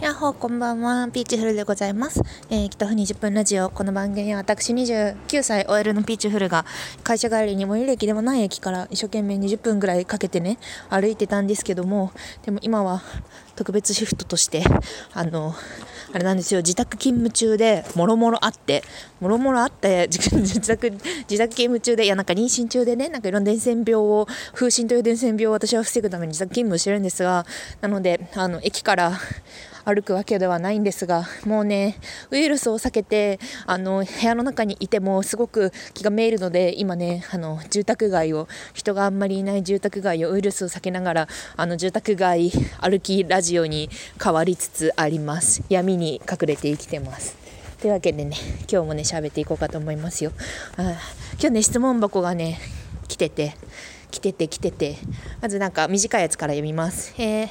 やっほーこんばんは、ピーチフルでございます。えー、北ふ20分ラジオ。この番組は私29歳 OL のピーチフルが会社帰りに最寄り駅でもない駅から一生懸命20分ぐらいかけてね、歩いてたんですけども、でも今は特別シフトとして、あの、あれなんですよ、自宅勤務中で、もろもろあって、もろもろあって、自宅、自宅勤務中で、いやなんか妊娠中でね、なんかいろんな伝染病を、風疹という伝染病を私は防ぐために自宅勤務してるんですが、なので、あの、駅から、歩くわけではないんですがもうねウイルスを避けてあの部屋の中にいてもすごく気がめいるので今ねあの住宅街を人があんまりいない住宅街をウイルスを避けながらあの住宅街歩きラジオに変わりつつあります。闇に隠れて生きてます。というわけでね今日もね喋っていこうかと思いますよ。あ今日ね質問箱がね来てて来てて来ててまずなんか短いやつから読みます。えー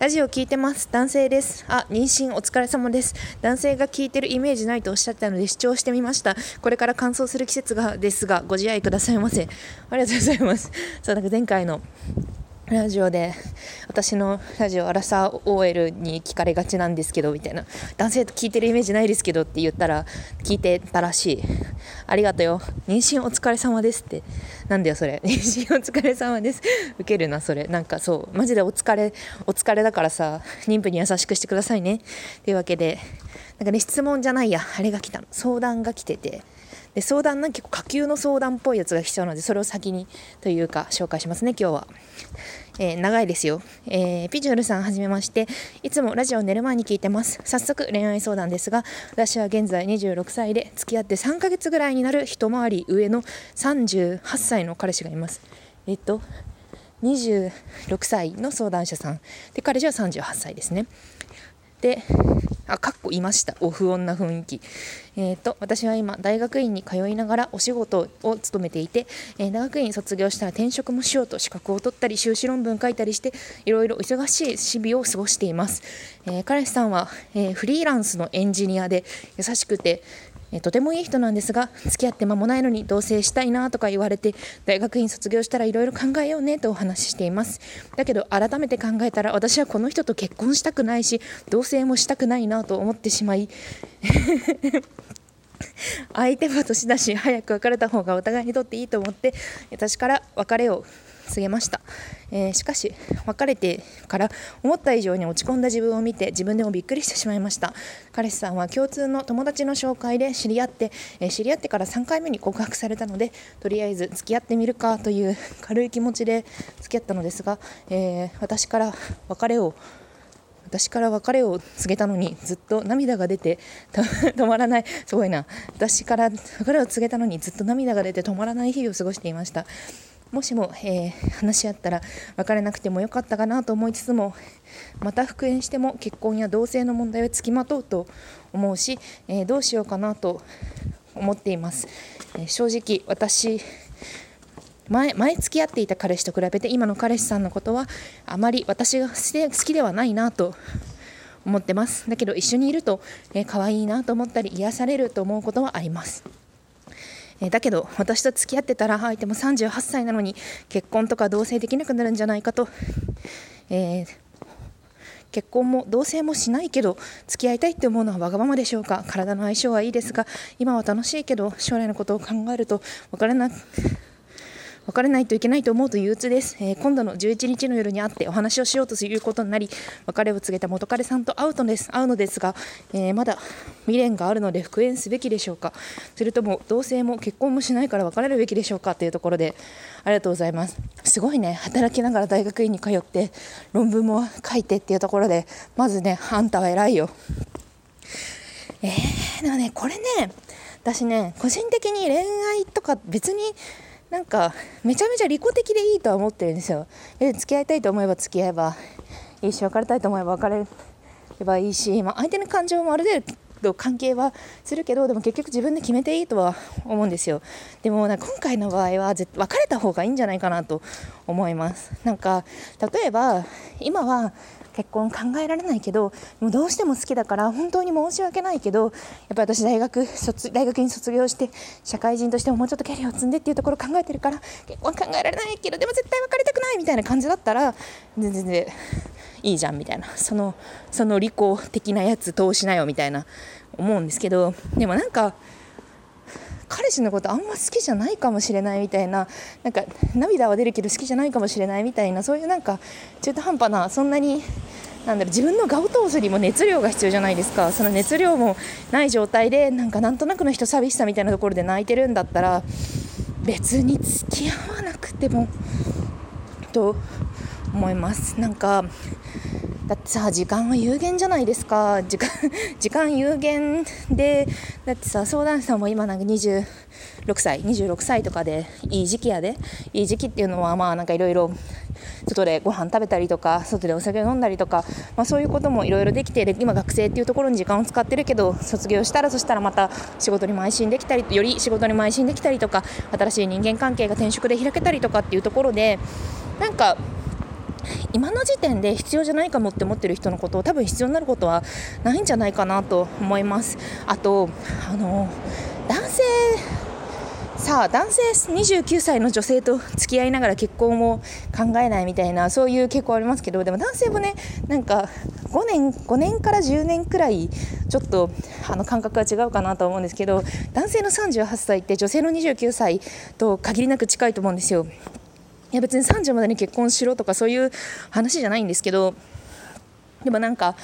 ラジオ聞いてます。男性です。あ、妊娠お疲れ様です。男性が聞いてるイメージないとおっしゃったので視聴してみました。これから乾燥する季節がですが、ご自愛くださいませ。ありがとうございます。そう、なんか前回のラジオで私のラジオアラサー OL に聞かれがちなんですけどみたいな。男性と聞いてるイメージないですけどって言ったら聞いてたらしい。ありがとうよ。妊娠お疲れ様ですって。なんだよそれ。妊娠お疲れ様です。ウケるなそれ。なんかそう。マジでお疲れお疲れだからさ妊婦に優しくしてくださいね。というわけでなんかね質問じゃないや。あれが来たの。相談が来てて。で相談な結構下級の相談っぽいやつが来ちゃうのでそれを先にというか紹介しますね今日は、えー、長いですよ、えー、ピジュールさんはじめましていつもラジオを寝る前に聞いてます。早速恋愛相談ですが私は現在26歳で付き合って3ヶ月ぐらいになる一回り上の38歳の彼氏がいます。えっと26歳の相談者さん。で彼氏は38歳ですね。あかっこいました。お不穏な雰囲気。えーと、私は今大学院に通いながらお仕事を務めていて、えー、大学院卒業したら転職もしようと資格を取ったり修士論文書いたりしていろいろ忙しい日々を過ごしています、えー、彼氏さんは、えー、フリーランスのエンジニアで優しくてえとてもいい人なんですが付き合って間もないのに同棲したいなとか言われて大学院卒業したらいろいろ考えようねとお話ししています。だけど改めて考えたら私はこの人と結婚したくないし同棲もしたくないなと思ってしまい相手は年だし早く別れた方がお互いにとっていいと思って私から別れを告げました、えー、しかし別れてから思った以上に落ち込んだ自分を見て自分でもびっくりしてしまいました。彼氏さんは共通の友達の紹介で知り合って、えー、知り合ってから3回目に告白されたのでとりあえず付き合ってみるかという軽い気持ちで付き合ったのですが、えー、私から別れを私から別れを告げたのにずっと涙が出て 止まらない。すごいな。私から別れを告げたのにずっと涙が出て止まらない日々を過ごしていました。もしも、えー、話し合ったら別れなくてもよかったかなと思いつつもまた復縁しても結婚や同性の問題をつきまとうと思うし、えー、どうしようかなと思っています、えー、正直私前前付き合っていた彼氏と比べて今の彼氏さんのことはあまり私が好きではないなと思ってます。だけど一緒にいると、えー、可愛いなと思ったり癒されると思うことはあります。えだけど私と付き合ってたら相手も38歳なのに結婚とか同棲できなくなるんじゃないかと、えー、結婚も同棲もしないけど付き合いたいって思うのはわがままでしょうか。体の相性はいいですが今は楽しいけど将来のことを考えると別れな別れないといけないと思うと憂鬱です、えー、今度の11日の夜に会ってお話をしようということになり別れを告げた元彼さんと会うとです。会うのですが、えー、まだ未練があるので復縁すべきでしょうか。それとも同棲も結婚もしないから別れるべきでしょうかというところでありがとうございます。すごいね。働きながら大学院に通って論文も書いてっていうところでまずねあんたは偉いよ。えー、でもねこれね私ね個人的に恋愛とか別になんかめちゃめちゃ利己的でいいとは思ってるんですよ。え付き合いたいと思えば付き合えばいいし別れたいと思えば別れればいいし、まあ、相手の感情もある程度関係はするけどでも結局自分で決めていいとは思うんですよでもな今回の場合は別れた方がいいんじゃないかなと思いますなんか例えば今は結婚考えられないけどもうどうしても好きだから本当に申し訳ないけどやっぱり私大学卒大学に卒業して社会人としてももうちょっとキャリアを積んでっていうところを考えてるから結婚考えられないけどでも絶対別れたくないみたいな感じだったら全然いいじゃんみたいな。そのその利己的なやつ通しなよみたいな思うんですけどでもなんか彼氏のことあんま好きじゃないかもしれないみたいななんか涙は出るけど好きじゃないかもしれないみたいなそういうなんか中途半端なそんなになんだろう自分の顔通すにも熱量が必要じゃないですか。その熱量もない状態でなんかなんとなくの人寂しさみたいなところで泣いてるんだったら別に付き合わなくてもと思います。なんかだってさ時間は有限じゃないですか。時間 時間有限でだってさ相談師さんも今なんか26歳26歳とかでいい時期やで。いい時期っていうのはまあなんかいろいろ外でご飯食べたりとか外でお酒飲んだりとか、まあ、そういうこともいろいろできて今学生っていうところに時間を使ってるけど卒業したらそしたらまた仕事に邁進できたりより仕事に邁進できたりとか新しい人間関係が転職で開けたりとかっていうところでなんか今の時点で必要じゃないかもって思ってる人のことを多分必要になることはないんじゃないかなと思いますあとあの男性さあ男性29歳の女性と付き合いながら結婚を考えないみたいなそういう傾向ありますけどでも男性もねなんか5年 ,5 年から10年くらいちょっとあの感覚が違うかなと思うんですけど男性の38歳って女性の29歳と限りなく近いと思うんですよ。いや別に30までに結婚しろとかそういう話じゃないんですけどでもなんか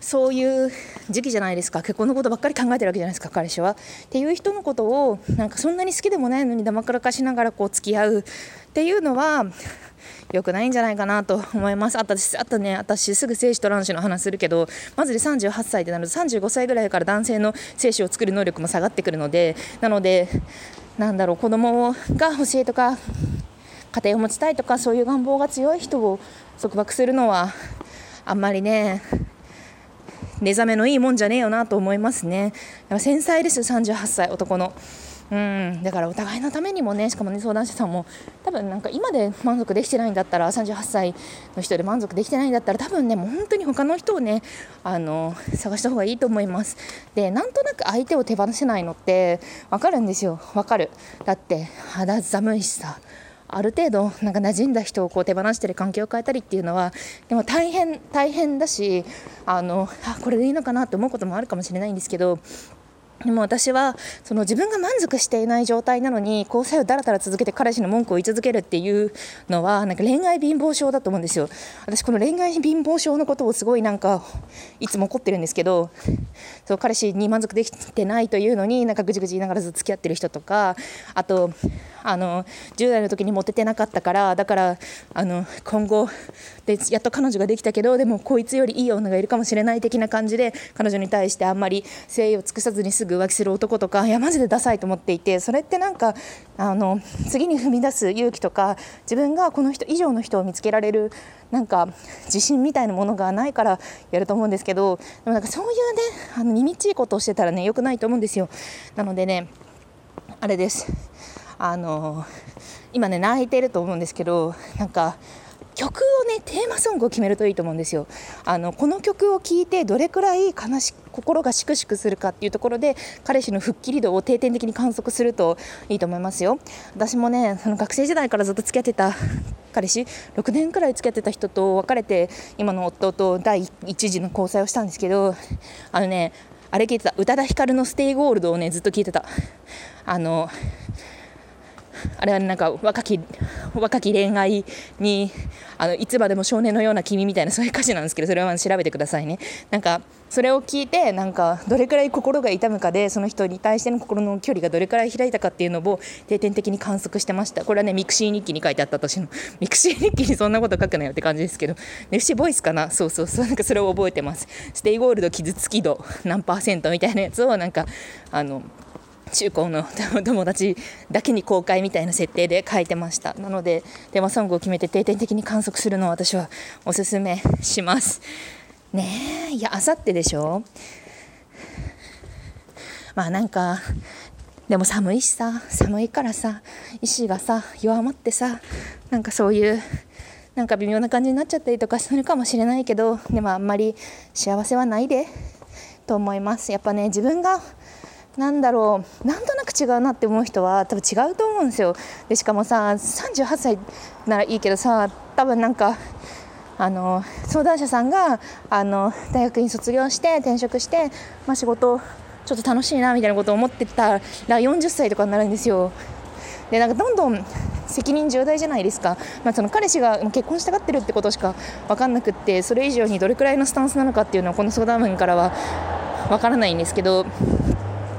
そういう時期じゃないですか結婚のことばっかり考えてるわけじゃないですか彼氏は。っていう人のことをなんかそんなに好きでもないのにだまくらかしながらこう付き合うっていうのは良くないんじゃないかなと思います。あとあとね私すぐ精子と卵子の話するけどまずで38歳ってなると35歳ぐらいから男性の精子を作る能力も下がってくるのでなのでなんだろう子供が欲しいとか家庭を持ちたいとかそういう願望が強い人を束縛するのはあんまりね目覚めのいいもんじゃねえよなと思いますね。繊細です38歳男の。うん。だからお互いのためにもねしかもね相談者さんも多分なんか今で満足できてないんだったら38歳の人で満足できてないんだったら多分ねもう本当に他の人をねあの探した方がいいと思います。でなんとなく相手を手放せないのって分かるんですよ。分かる。だって肌寒いしさ。ある程度なんか馴染んだ人をこう手放したり環境を変えたりっていうのはでも大変大変だしあのあこれでいいのかなって思うこともあるかもしれないんですけどでも私はその自分が満足していない状態なのに交際をだらだら続けて彼氏の文句を言い続けるっていうのはなんか恋愛貧乏症だと思うんですよ。私この恋愛貧乏症のことをすごいなんかいつも怒ってるんですけどそう彼氏に満足できてないというのになんかぐじぐじ言いながらず付き合ってる人とかあとあの10代の時にモテてなかったからだからあの今後でやっと彼女ができたけどでもこいつよりいい女がいるかもしれない的な感じで彼女に対してあんまり誠意を尽くさずにすぐ浮気する男とかいやマジでダサいと思っていてそれってなんかあの次に踏み出す勇気とか自分がこの人以上の人を見つけられるなんか自信みたいなものがないからやると思うんですけどでもなんかそういうねあの耳ちいことをしてたらね良くないと思うんですよ。なのでねあれです。あの今ね泣いてると思うんですけどなんか曲をねテーマソングを決めるといいと思うんですよ。あのこの曲を聴いてどれくらい悲し心がしくしくするかっていうところで彼氏の吹っ切り度を定点的に観測するといいと思いますよ。私もねその学生時代からずっと付き合ってた 彼氏6年くらい付き合ってた人と別れて今の夫と第1次の交際をしたんですけどあのねあれ聞いてた宇多田ヒカルの「ステイゴールド」をねずっと聞いてた。あのあれはなんか若き若き恋愛にあのいつまでも少年のような君みたいなそういう歌詞なんですけどそれは調べてくださいね。なんかそれを聞いてなんかどれくらい心が痛むかでその人に対しての心の距離がどれくらい開いたかっていうのを定点的に観測してました。これはねミクシー日記に書いてあった年のミクシー日記にそんなこと書くなよって感じですけどミクシーボイスかな？そうそうそう。なんかそれを覚えてます。ステイゴールド傷つき度何パーセントみたいなやつをなんかあの中高の 友達だけに公開みたいな設定で書いてました。なのでテーマソングを決めて定点的に観測するのを私はおすすめします。ねえいやあさってでしょ？まあなんかでも寒いしさ寒いからさ意志がさ弱まってさなんかそういうなんか微妙な感じになっちゃったりとかするかもしれないけどでもあんまり幸せはないでと思います。やっぱね自分がなんだろうなんとなく違うなって思う人は多分違うと思うんですよ。でしかもさ38歳ならいいけどさ多分なんかあの相談者さんがあの大学院卒業して転職して、まあ、仕事ちょっと楽しいなみたいなことを思ってたら40歳とかになるんですよ。でなんかどんどん責任重大じゃないですか、まあ、その彼氏が結婚したがってるってことしか分かんなくってそれ以上にどれくらいのスタンスなのかっていうのはこの相談文からは分からないんですけど。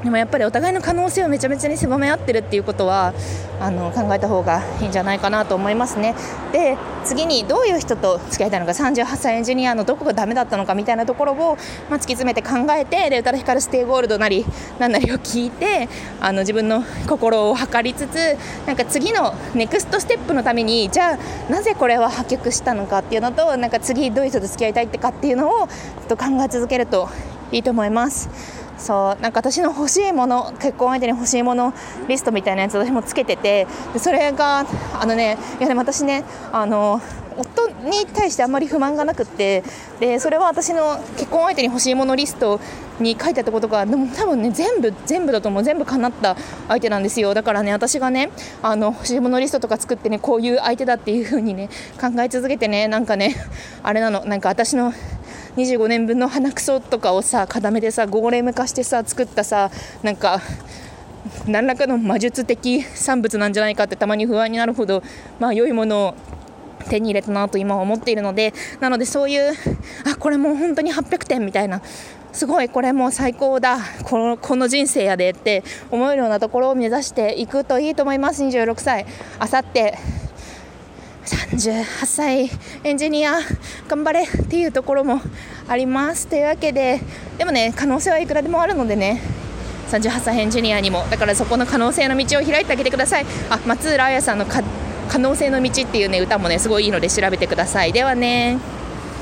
でもやっぱりお互いの可能性をめちゃめちゃに狭め合ってるっていうことはあの考えた方がいいんじゃないかなと思いますねで次にどういう人と付き合いたいのか38歳エンジニアのどこがダメだったのかみたいなところを、まあ、突き詰めて考えてで宇多田ヒカルステイゴールドなり何なりを聞いてあの自分の心を測りつつなんか次のネクストステップのためにじゃあなぜこれは破局したのかっていうのとなんか次どういう人と付き合いたいってかっていうのをと考え続けるといいと思います。そうなんか私の欲しいもの結婚相手に欲しいものリストみたいなやつ私もつけててでそれがあのねいやでも私ねあの夫に対してあんまり不満がなくってでそれは私の結婚相手に欲しいものリストに書いてあったことがでも多分ね全部全部だと思う。全部叶った相手なんですよ。だからね私がねあの欲しいものリストとか作ってねこういう相手だっていう風にね考え続けてねなんかねあれなの。なんか私の25年分の鼻くそとかをさ固めでさゴーレム化してさ作ったさなんか何らかの魔術的産物なんじゃないかってたまに不安になるほどまあ良いものを手に入れたなと今は思っているのでなのでそういうあこれもう本当に800点みたいなすごいこれもう最高だこのこの人生やでって思えるようなところを目指していくといいと思います。26歳あさって38歳エンジニア頑張れっていうところもあります。というわけででもね可能性はいくらでもあるのでね。38歳エンジニアにもだからそこの可能性の道を開いてあげてください。あ松浦綾さんの可能性の道っていうね歌もねすごいいいので調べてください。ではね。